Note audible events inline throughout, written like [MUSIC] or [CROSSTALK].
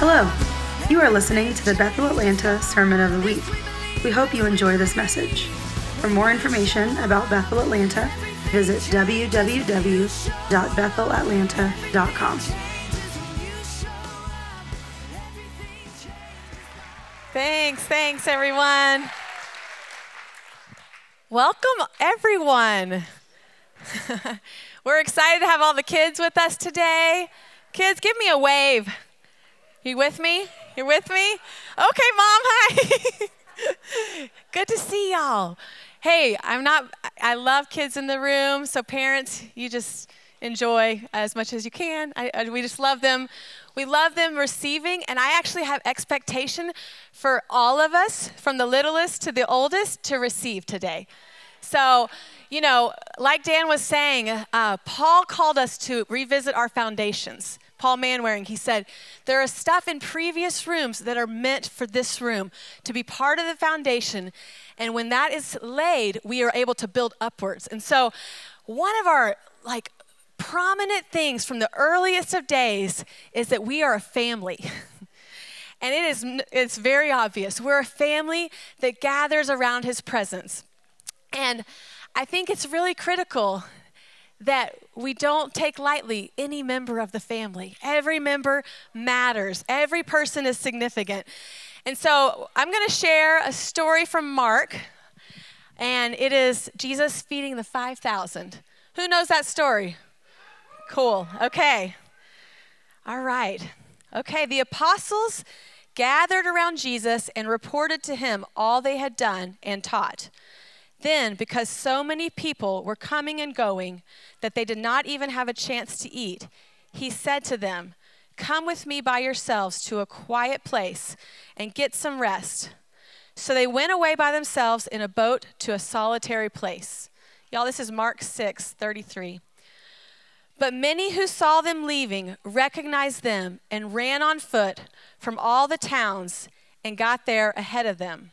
Hello. You are listening to the Bethel Atlanta Sermon of the Week. We hope you enjoy this message. For more information about Bethel Atlanta, visit www.bethelatlanta.com. Thanks, thanks, everyone. Welcome, everyone. [LAUGHS] We're excited to have all the kids with us today. Kids, give me a wave. You with me? You're with me? Okay, Mom, hi. [LAUGHS] Good to see y'all. Hey, I'm not, I love kids in the room, so parents, you just enjoy as much as you can. I, I, we just love them. We love them receiving, and I actually have expectation for all of us, from the littlest to the oldest, to receive today. So, you know, like Dan was saying, uh, Paul called us to revisit our foundations. Paul Manwaring, he said, there is stuff in previous rooms that are meant for this room to be part of the foundation. And when that is laid, we are able to build upwards. And so, one of our like prominent things from the earliest of days is that we are a family. [LAUGHS] and it is it's very obvious. We're a family that gathers around his presence. And I think it's really critical that we don't take lightly any member of the family. Every member matters, every person is significant. And so I'm going to share a story from Mark, and it is Jesus feeding the 5,000. Who knows that story? Cool. Okay. All right. Okay. The apostles gathered around Jesus and reported to him all they had done and taught. Then, because so many people were coming and going that they did not even have a chance to eat, he said to them, Come with me by yourselves to a quiet place and get some rest. So they went away by themselves in a boat to a solitary place. Y'all, this is Mark 6 33. But many who saw them leaving recognized them and ran on foot from all the towns and got there ahead of them.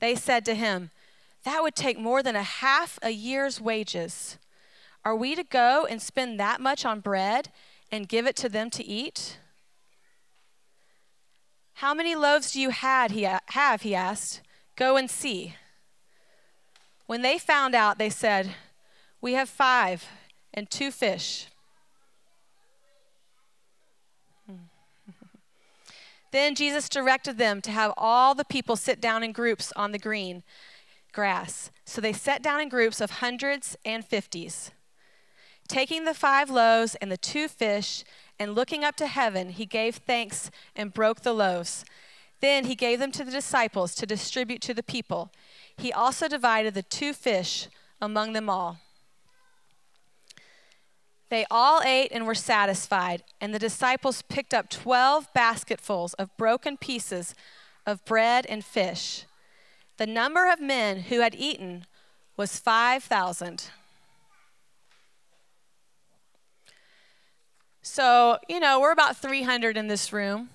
They said to him, That would take more than a half a year's wages. Are we to go and spend that much on bread and give it to them to eat? How many loaves do you had, he have? He asked. Go and see. When they found out, they said, We have five and two fish. Then Jesus directed them to have all the people sit down in groups on the green grass. So they sat down in groups of hundreds and fifties. Taking the five loaves and the two fish, and looking up to heaven, he gave thanks and broke the loaves. Then he gave them to the disciples to distribute to the people. He also divided the two fish among them all. They all ate and were satisfied, and the disciples picked up 12 basketfuls of broken pieces of bread and fish. The number of men who had eaten was 5,000. So, you know, we're about 300 in this room.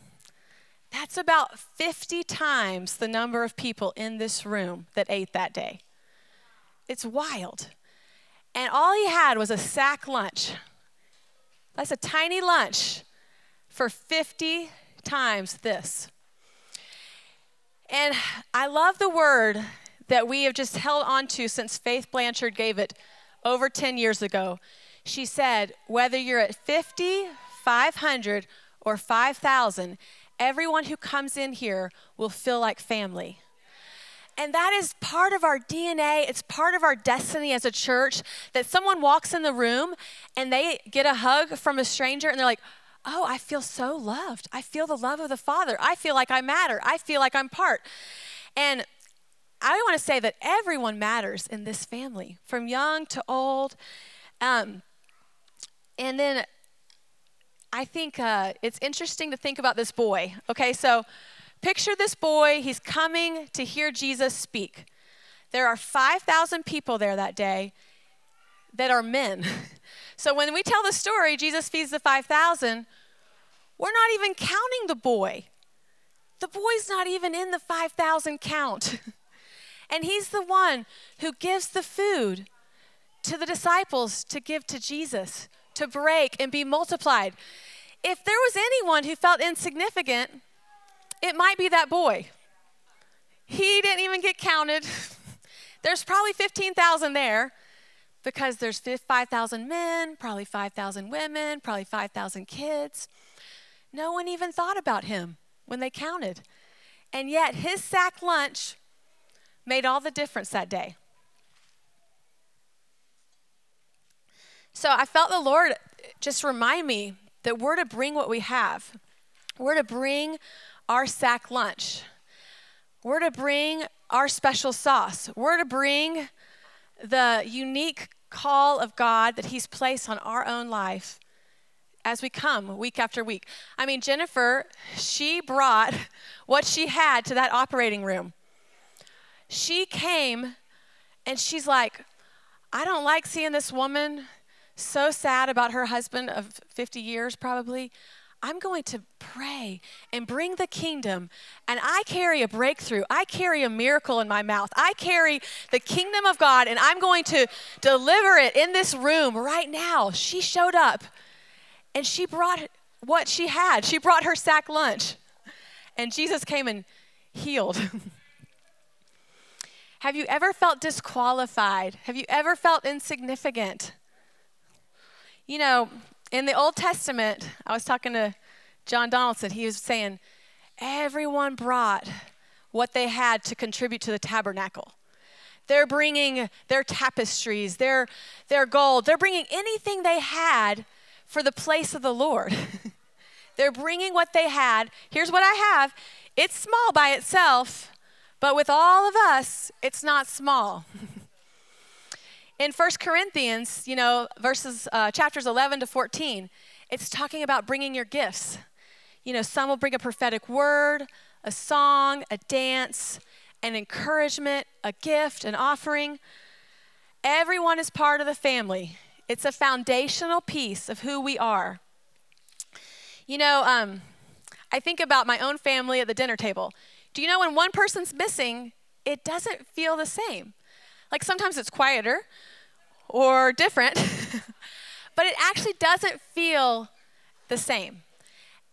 That's about 50 times the number of people in this room that ate that day. It's wild. And all he had was a sack lunch. That's a tiny lunch for 50 times this. And I love the word that we have just held on to since Faith Blanchard gave it over 10 years ago. She said, whether you're at 50, 500, or 5,000, everyone who comes in here will feel like family. And that is part of our DNA. It's part of our destiny as a church that someone walks in the room and they get a hug from a stranger and they're like, oh, I feel so loved. I feel the love of the Father. I feel like I matter. I feel like I'm part. And I want to say that everyone matters in this family, from young to old. Um, and then I think uh, it's interesting to think about this boy. Okay, so picture this boy. He's coming to hear Jesus speak. There are 5,000 people there that day that are men. [LAUGHS] So when we tell the story, Jesus feeds the 5,000, we're not even counting the boy. The boy's not even in the 5,000 count. [LAUGHS] and he's the one who gives the food to the disciples to give to Jesus, to break and be multiplied. If there was anyone who felt insignificant, it might be that boy. He didn't even get counted. [LAUGHS] There's probably 15,000 there because there's 5,000 men, probably 5,000 women, probably 5,000 kids. No one even thought about him when they counted. And yet his sack lunch made all the difference that day. So I felt the Lord just remind me that we're to bring what we have. We're to bring our sack lunch. We're to bring our special sauce. We're to bring the unique call of God that He's placed on our own life as we come week after week. I mean, Jennifer, she brought what she had to that operating room. She came and she's like, I don't like seeing this woman so sad about her husband of 50 years, probably. I'm going to pray and bring the kingdom. And I carry a breakthrough. I carry a miracle in my mouth. I carry the kingdom of God, and I'm going to deliver it in this room right now. She showed up and she brought what she had. She brought her sack lunch. And Jesus came and healed. [LAUGHS] Have you ever felt disqualified? Have you ever felt insignificant? You know, in the Old Testament, I was talking to John Donaldson. He was saying, everyone brought what they had to contribute to the tabernacle. They're bringing their tapestries, their, their gold. They're bringing anything they had for the place of the Lord. [LAUGHS] They're bringing what they had. Here's what I have it's small by itself, but with all of us, it's not small. [LAUGHS] in First Corinthians, you know, verses, uh, chapters 11 to 14, it's talking about bringing your gifts. You know, some will bring a prophetic word, a song, a dance, an encouragement, a gift, an offering. Everyone is part of the family. It's a foundational piece of who we are. You know, um, I think about my own family at the dinner table. Do you know when one person's missing, it doesn't feel the same? Like sometimes it's quieter, or different, [LAUGHS] but it actually doesn't feel the same.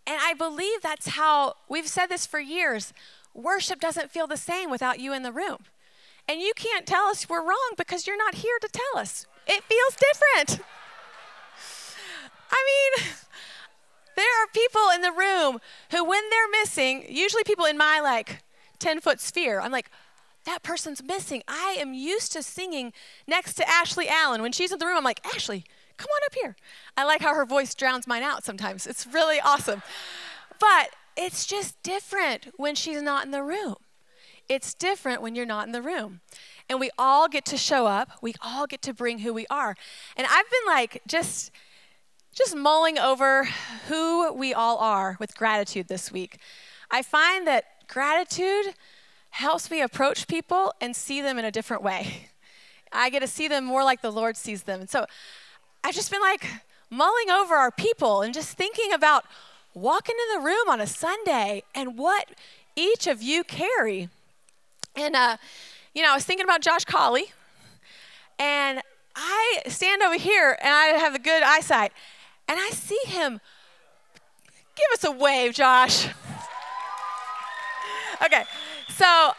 And I believe that's how we've said this for years. Worship doesn't feel the same without you in the room. And you can't tell us we're wrong because you're not here to tell us. It feels different. [LAUGHS] I mean, [LAUGHS] there are people in the room who, when they're missing, usually people in my like 10 foot sphere, I'm like, that person's missing. I am used to singing next to Ashley Allen. When she's in the room, I'm like, Ashley, come on up here. I like how her voice drowns mine out sometimes. It's really awesome. But it's just different when she's not in the room. It's different when you're not in the room. And we all get to show up. We all get to bring who we are. And I've been like just just mulling over who we all are with gratitude this week. I find that gratitude helps me approach people and see them in a different way. [LAUGHS] I get to see them more like the Lord sees them. And so I've just been like mulling over our people and just thinking about walking in the room on a Sunday and what each of you carry. And, uh, you know, I was thinking about Josh Colley, and I stand over here and I have a good eyesight, and I see him. Give us a wave, Josh. [LAUGHS] okay. So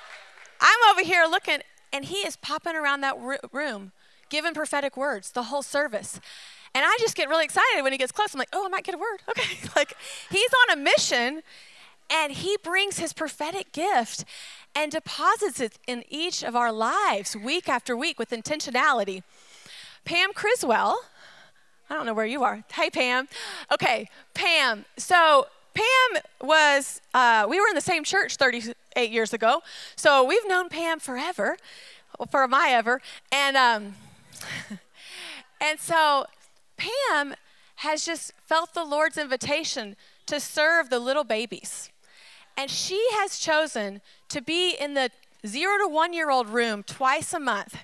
I'm over here looking, and he is popping around that room, giving prophetic words the whole service. And I just get really excited when he gets close. I'm like, oh, I might get a word. [LAUGHS] Okay. like he's on a mission and he brings his prophetic gift and deposits it in each of our lives week after week with intentionality. Pam Criswell, I don't know where you are. Hey, Pam. Okay, Pam. So Pam was, uh, we were in the same church 38 years ago. So we've known Pam forever, for my ever. And, um, [LAUGHS] and so Pam has just felt the Lord's invitation to serve the little babies. And she has chosen to be in the zero to one year old room twice a month.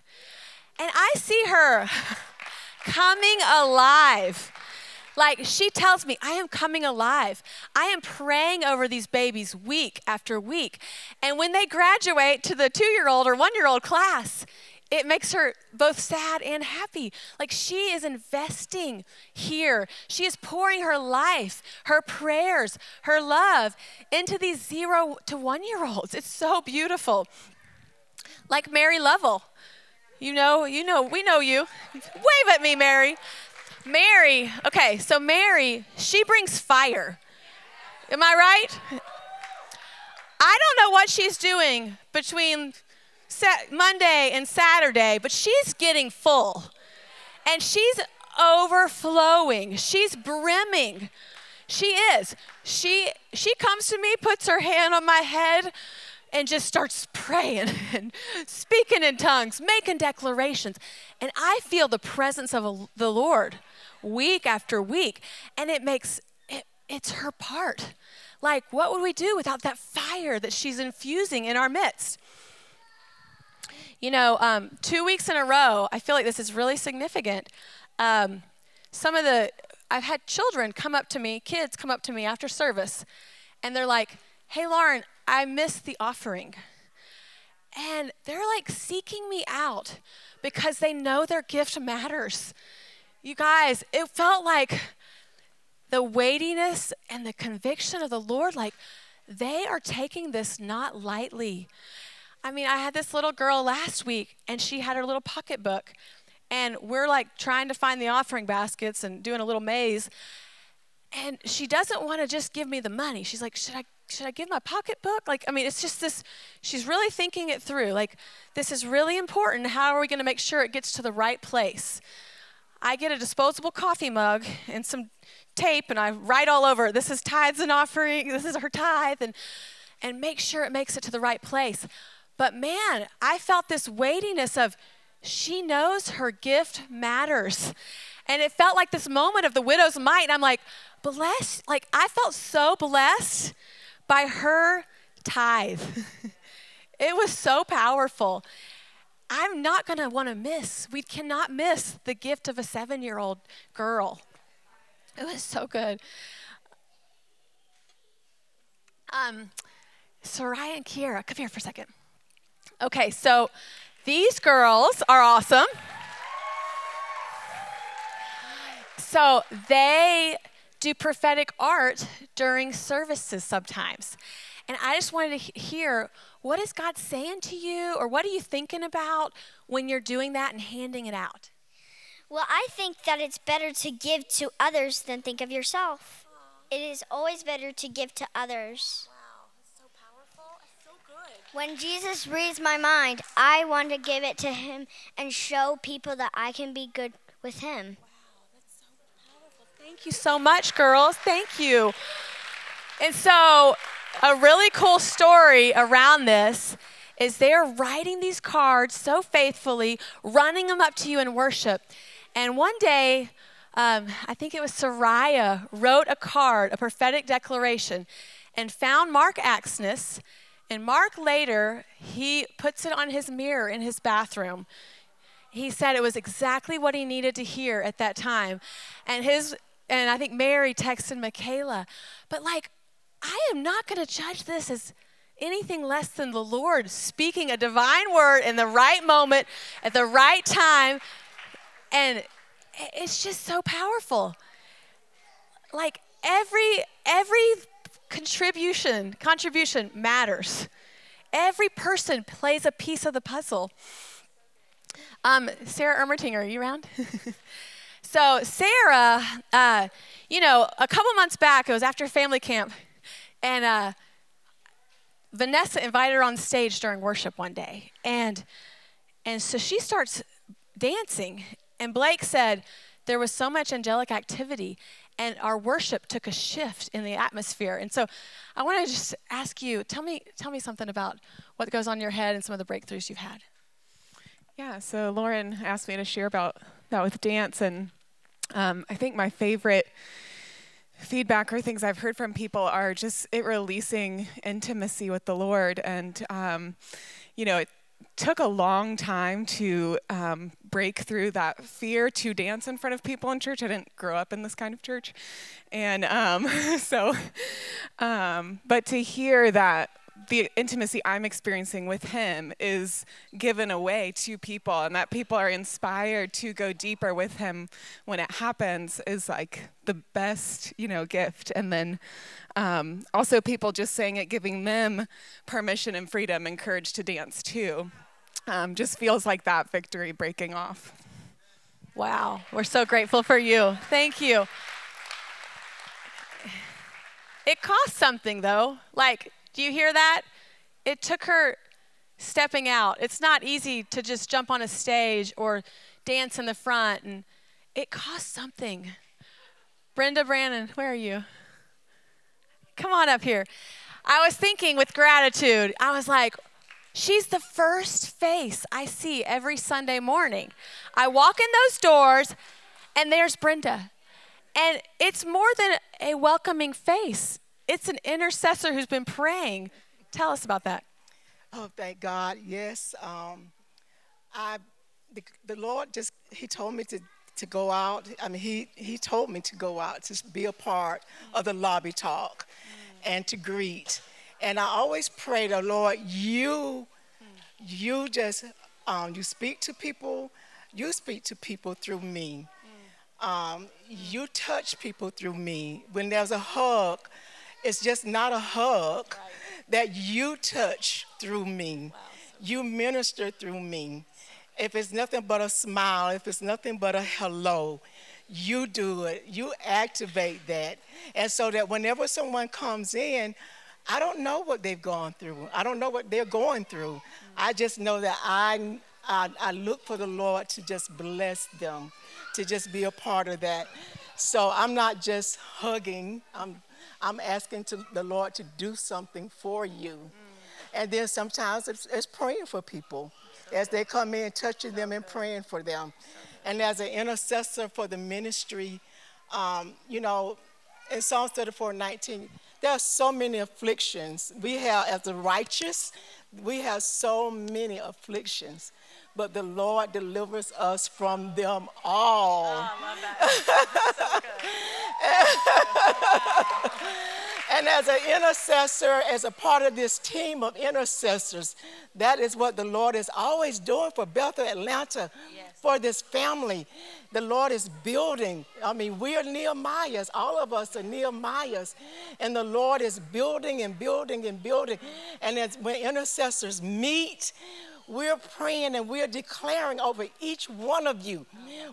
And I see her [LAUGHS] coming alive. Like she tells me, I am coming alive. I am praying over these babies week after week. And when they graduate to the two year old or one year old class, it makes her both sad and happy. Like she is investing here. She is pouring her life, her prayers, her love into these zero to one year olds. It's so beautiful. Like Mary Lovell. You know, you know, we know you. Wave at me, Mary. Mary, okay, so Mary, she brings fire. Am I right? I don't know what she's doing between Monday and Saturday, but she's getting full. And she's overflowing. She's brimming. She is. She she comes to me, puts her hand on my head and just starts praying [LAUGHS] and speaking in tongues, making declarations. And I feel the presence of the Lord week after week, and it makes it, it's her part. Like, what would we do without that fire that she's infusing in our midst? You know, um, two weeks in a row, I feel like this is really significant. Um, some of the, I've had children come up to me, kids come up to me after service, and they're like, hey, Lauren, I missed the offering. And they're like seeking me out because they know their gift matters. You guys, it felt like the weightiness and the conviction of the Lord, like they are taking this not lightly. I mean, I had this little girl last week, and she had her little pocketbook, and we're like trying to find the offering baskets and doing a little maze. And she doesn't want to just give me the money. She's like, Should I should I give my pocketbook? Like, I mean, it's just this, she's really thinking it through. Like, this is really important. How are we going to make sure it gets to the right place? I get a disposable coffee mug and some tape and I write all over, this is tithes and offering, this is her tithe, and, and make sure it makes it to the right place. But man, I felt this weightiness of she knows her gift matters. And it felt like this moment of the widow's. And I'm like, blessed. Like, I felt so blessed by her tithe. [LAUGHS] it was so powerful. I'm not going to want to miss, we cannot miss the gift of a seven year old girl. It was so good. Um, Soraya and Kiera, come here for a second. Okay, so these girls are awesome. So they do prophetic art during services sometimes. And I just wanted to hear what is God saying to you, or what are you thinking about when you're doing that and handing it out? Well, I think that it's better to give to others than think of yourself. It is always better to give to others. Wow, that's so powerful. It's so good. When Jesus reads my mind, I want to give it to him and show people that I can be good with him. Wow, that's so powerful. Thank you so much, girls. Thank you. And so, a really cool story around this is they're writing these cards so faithfully, running them up to you in worship. And one day, um, I think it was Soraya wrote a card, a prophetic declaration, and found Mark Axness and Mark later, he puts it on his mirror in his bathroom. He said it was exactly what he needed to hear at that time. And his and I think Mary texted Michaela, but like I am not going to judge this as anything less than the Lord speaking a divine word in the right moment at the right time. And it's just so powerful. Like every every contribution contribution matters every person plays a piece of the puzzle um, sarah ermertinger are you around [LAUGHS] so sarah uh, you know a couple months back it was after family camp and uh, vanessa invited her on stage during worship one day and and so she starts dancing and blake said there was so much angelic activity and our worship took a shift in the atmosphere. And so I want to just ask you, tell me, tell me something about what goes on your head and some of the breakthroughs you've had. Yeah, so Lauren asked me to share about that with dance, and Um, I think my favorite feedback or things I've heard from people are just it releasing intimacy with the Lord. And, um, you know, it took a long time to um, break through that fear to dance in front of people in church. I didn't grow up in this kind of church. And um, [LAUGHS] so, um, but to hear that the intimacy I'm experiencing with him is given away to people, and that people are inspired to go deeper with him when it happens is like the best, you know, gift. And then um, also people just saying it, giving them permission and freedom and courage to dance too, um, just feels like that victory breaking off. Wow, we're so grateful for you. Thank you. It costs something though. Like do you hear that? It took her stepping out. It's not easy to just jump on a stage or dance in the front, and it costs something. Brenda Brannon, where are you? Come on up here. I was thinking with gratitude, I was like, she's the first face I see every Sunday morning. I walk in those doors, and there's Brenda. And it's more than a welcoming face. It's an intercessor who's been praying. Tell us about that. Oh, thank God. Yes. Um, I, the, the Lord just, He told me to, to go out. I mean, he, he told me to go out to be a part of the lobby talk and to greet. And I always pray the Lord, you, you just, um, you speak to people, you speak to people through me. Um, you touch people through me. When there's a hug, it's just not a hug right. that you touch through me. Wow. You minister through me. If it's nothing but a smile, if it's nothing but a hello, you do it. You activate that. And so that whenever someone comes in, I don't know what they've gone through. I don't know what they're going through. Mm-hmm. I just know that I, I, I look for the Lord to just bless them, to just be a part of that. So I'm not just hugging, I'm I'm asking to the Lord to do something for you. And then sometimes it's, it's, praying for people as they come in, touching them and praying for them. And as an intercessor for the ministry, um, you know, in Psalm 34 19, there are so many afflictions. We have, as the righteous, we have so many afflictions but the Lord delivers us from them all. Oh, [LAUGHS] and as an intercessor, as a part of this team of intercessors, that is what the Lord is always doing for Bethel Atlanta, yes. for this family. The Lord is building. I mean, we are Nehemiahs. All of us are Nehemiahs. And the Lord is building and building and building. And as when intercessors meet, we're praying and we're declaring over each one of you.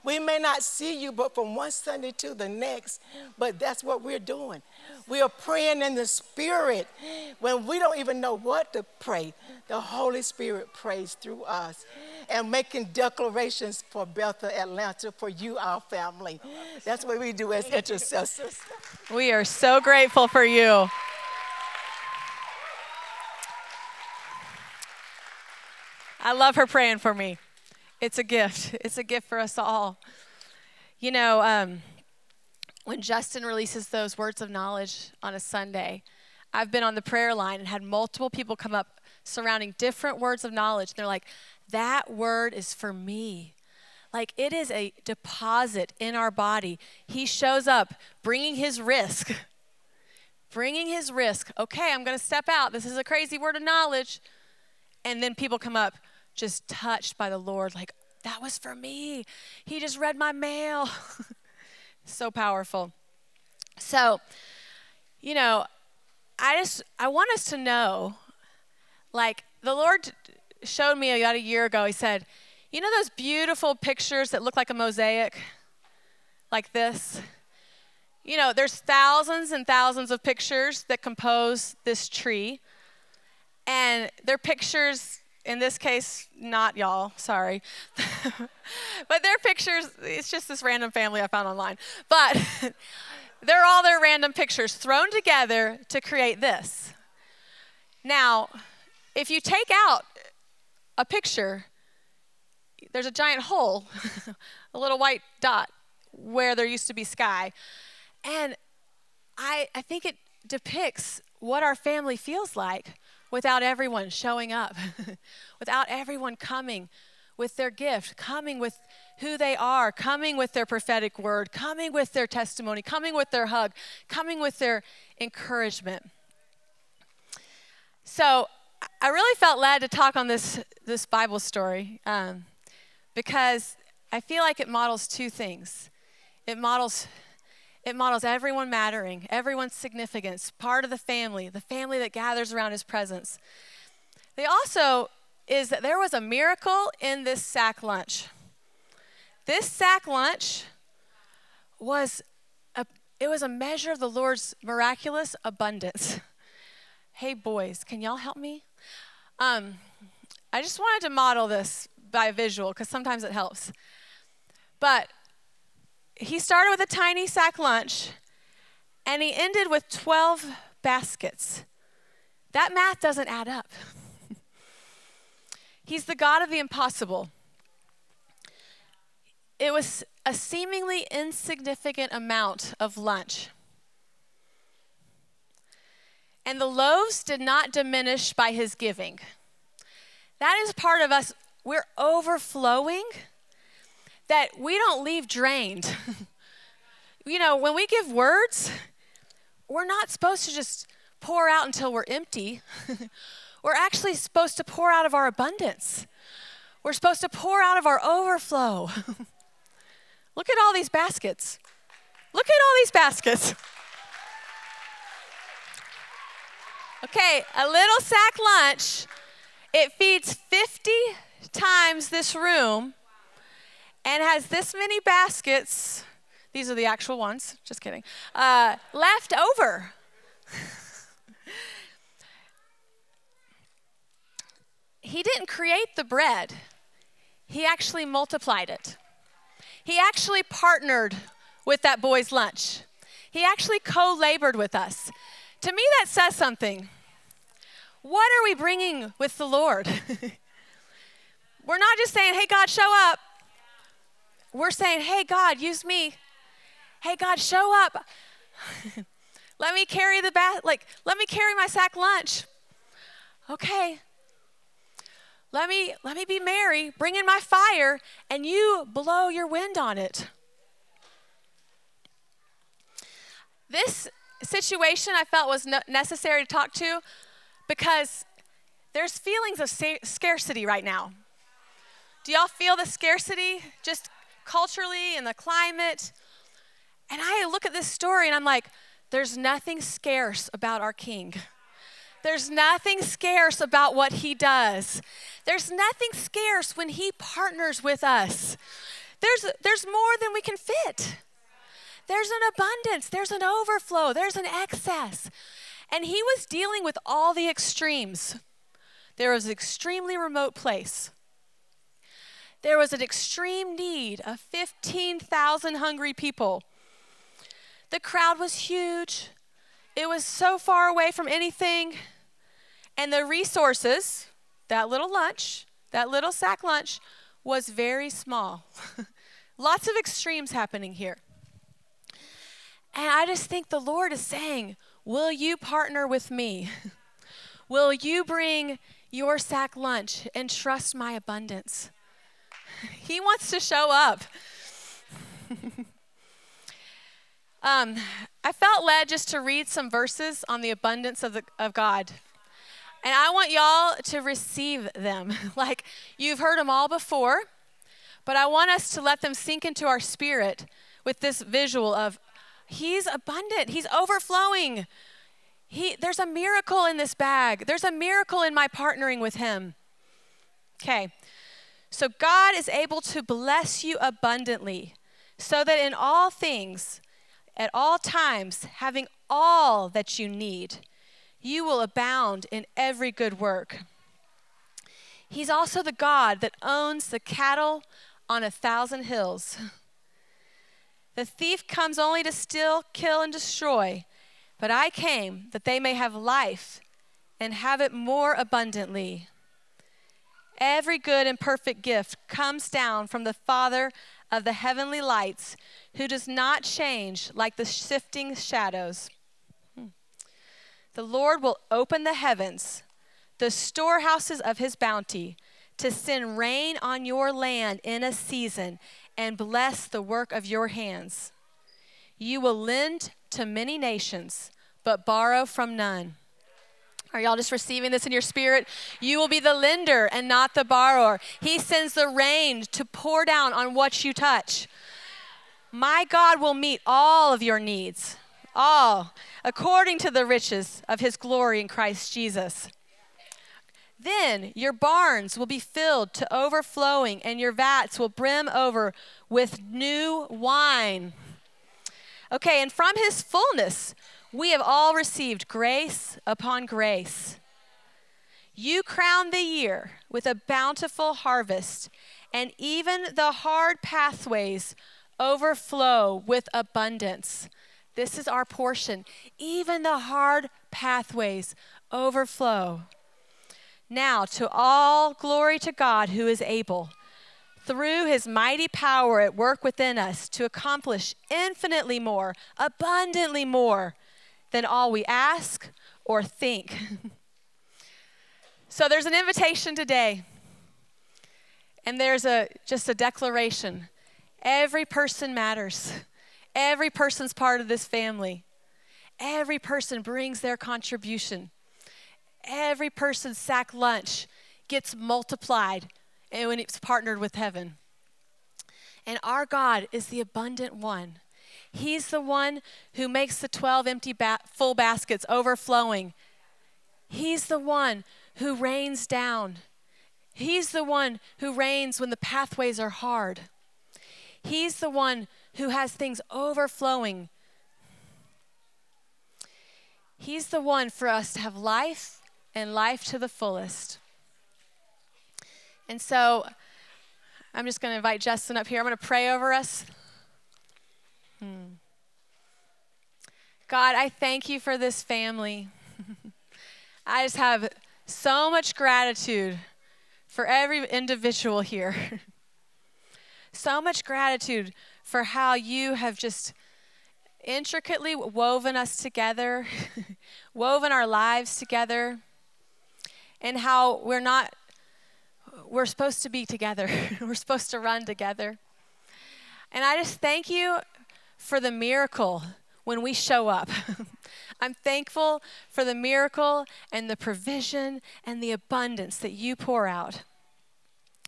We may not see you, but from one Sunday to the next, but that's what we're doing. We are praying in the Spirit. When we don't even know what to pray, the Holy Spirit prays through us and making declarations for Bethel, Atlanta, for you, our family. That's what we do as intercessors. We are so grateful for you. I love her praying for me. It's a gift. It's a gift for us all. You know, um, when Justin releases those words of knowledge on a Sunday, I've been on the prayer line and had multiple people come up surrounding different words of knowledge. And they're like, that word is for me. Like it is a deposit in our body. He shows up bringing his risk. bringing his risk. Okay, I'm going to step out. This is a crazy word of knowledge. And then people come up, just touched by the Lord, like, that was for me. He just read my mail. [LAUGHS] so powerful. So, you know, I just I want us to know like the Lord showed me about a year ago. He said, "You know those beautiful pictures that look like a mosaic like this? You know, there's thousands and thousands of pictures that compose this tree. And they're pictures in this case, not y'all, sorry. [LAUGHS] but their pictures, it's just this random family I found online. But [LAUGHS] they're all their random pictures thrown together to create this. Now, if you take out a picture, there's a giant hole, [LAUGHS] a little white dot. where there used to be sky. And I, I think it depicts what our family feels like without everyone showing up, [LAUGHS] without everyone coming with their gift, coming with who they are, coming with their prophetic word, coming with their testimony, coming with their hug, coming with their encouragement. So I really felt led to talk on this, this Bible story um, because I feel like it models two things. It models it models everyone mattering, everyone's significance, part of the family, the family that gathers around his presence. They also is that there was a miracle in this sack lunch. This sack lunch was a, it was a measure of the Lord's miraculous abundance. [LAUGHS] hey boys, can y'all help me? Um, I just wanted to model this by visual because sometimes it helps. But he started with a tiny sack lunch and he ended with 12 baskets. That math doesn't add up. [LAUGHS] He's the God of the impossible. It was a seemingly insignificant amount of lunch. And the loaves did not diminish by his giving. That is part of us. We're overflowing that we don't leave drained. [LAUGHS] you know, when we give words, we're not supposed to just pour out until we're empty. [LAUGHS] we're actually supposed to pour out of our abundance. We're supposed to pour out of our overflow. [LAUGHS] Look at all these baskets. Look at all these baskets. Okay, a little sack lunch, it feeds 50 times this room and has this many baskets. These are the actual ones, just kidding. Uh, left over. [LAUGHS] he didn't create the bread, he actually multiplied it. He actually partnered with that boy's lunch. He actually co labored with us. To me, that says something. What are we bringing with the Lord? [LAUGHS] We're not just saying, hey, God, show up. We're saying, hey, God, use me. Hey, God, show up. [LAUGHS] let me carry the bath, like, let me carry my sack lunch. Okay. Let me let me be Mary, bring in my fire, and you blow your wind on it. This situation I felt was necessary to talk to because there's feelings of scarcity right now. Do y'all feel the scarcity? Just culturally and the climate. And I look at this story and I'm like, there's nothing scarce about our king. There's nothing scarce about what he does. There's nothing scarce when he partners with us. There's, there's more than we can fit. There's an abundance, there's an overflow, there's an excess. And he was dealing with all the extremes. There was an extremely remote place there was an extreme need of 15,000 hungry people. The crowd was huge, it was so far away from anything. And the resources, that little lunch, that little sack lunch, was very small. [LAUGHS] Lots of extremes happening here. And I just think the Lord is saying, Will you partner with me? [LAUGHS] Will you bring your sack lunch and trust my abundance? [LAUGHS] He wants to show up. [LAUGHS] um, I felt led just to read some verses on the abundance of, the, of God. And I want y'all to receive them. [LAUGHS] like you've heard them all before, but I want us to let them sink into our spirit with this visual of He's abundant, He's overflowing. He, there's a miracle in this bag. There's a miracle in my partnering with Him. Okay, so God is able to bless you abundantly, so that in all things, at all times, having all that you need, you will abound in every good work. He's also the God that owns the cattle on a thousand hills. The thief comes only to steal, kill, and destroy, but I came that they may have life and have it more abundantly. Every good and perfect gift comes down from the Father of the heavenly lights, who does not change like the shifting shadows. Hmm. The Lord will open the heavens, the storehouses of his bounty, to send rain on your land in a season and bless the work of your hands. You will lend to many nations, but borrow from none. Are y'all just receiving this in your spirit? You will be the lender and not the borrower. He sends the rain to pour down on what you touch. My God will meet all of your needs, all, according to the riches of his glory in Christ Jesus. Then your barns will be filled to overflowing, and your vats will brim over with new wine. Okay, and from his fullness, we have all received grace upon grace. You crown the year with a bountiful harvest, and even the hard pathways overflow with abundance. This is our portion. Even the hard pathways overflow. Now, to all glory to God who is able, through his mighty power at work within us, to accomplish infinitely more, abundantly more than all we ask or think. so there's an invitation today. And there's a just a declaration. Every person matters. Every person's part of this family. Every person brings their contribution. Every person's sack lunch gets multiplied and when it's partnered with heaven. And our God is the abundant one. He's the one who makes the 12 empty ba- full baskets overflowing. He's the one who rains down. He's the one who rains when the pathways are hard. He's the one who has things overflowing. He's the one for us to have life and life to the fullest. And so I'm just going to invite Justin up here. I'm going to pray over us. Hmm. God, I thank you for this family. [LAUGHS] I just have so much gratitude for every individual here. [LAUGHS] so much gratitude for how you have just intricately woven us together, [LAUGHS] woven our lives together, and how we're not, we're supposed to be together. we're supposed to run together. And I just thank you for the miracle when we show up. [LAUGHS] I'm thankful for the miracle and the provision and the abundance that you pour out.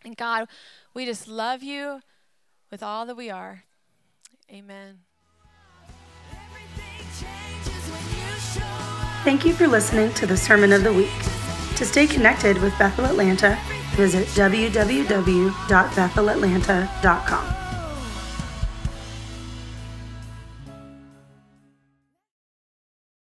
And God, we just love you with all that we are. Amen. Thank you for listening to the Sermon of the Week. To stay connected with Bethel Atlanta, visit www.bethelatlanta.com.